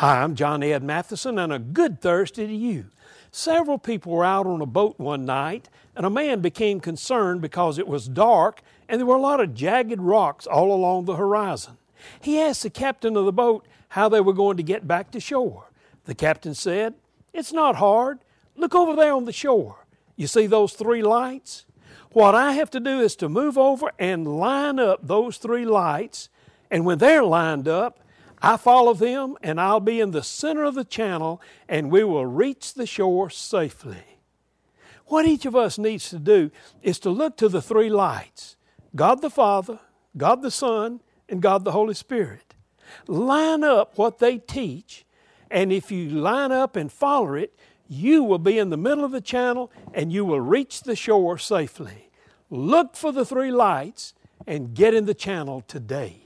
Hi, I'm John Ed Mathison, and a good Thursday to you. Several people were out on a boat one night, and a man became concerned because it was dark and there were a lot of jagged rocks all along the horizon. He asked the captain of the boat how they were going to get back to shore. The captain said, It's not hard. Look over there on the shore. You see those three lights? What I have to do is to move over and line up those three lights, and when they're lined up, I follow them and I'll be in the center of the channel and we will reach the shore safely. What each of us needs to do is to look to the three lights God the Father, God the Son, and God the Holy Spirit. Line up what they teach, and if you line up and follow it, you will be in the middle of the channel and you will reach the shore safely. Look for the three lights and get in the channel today.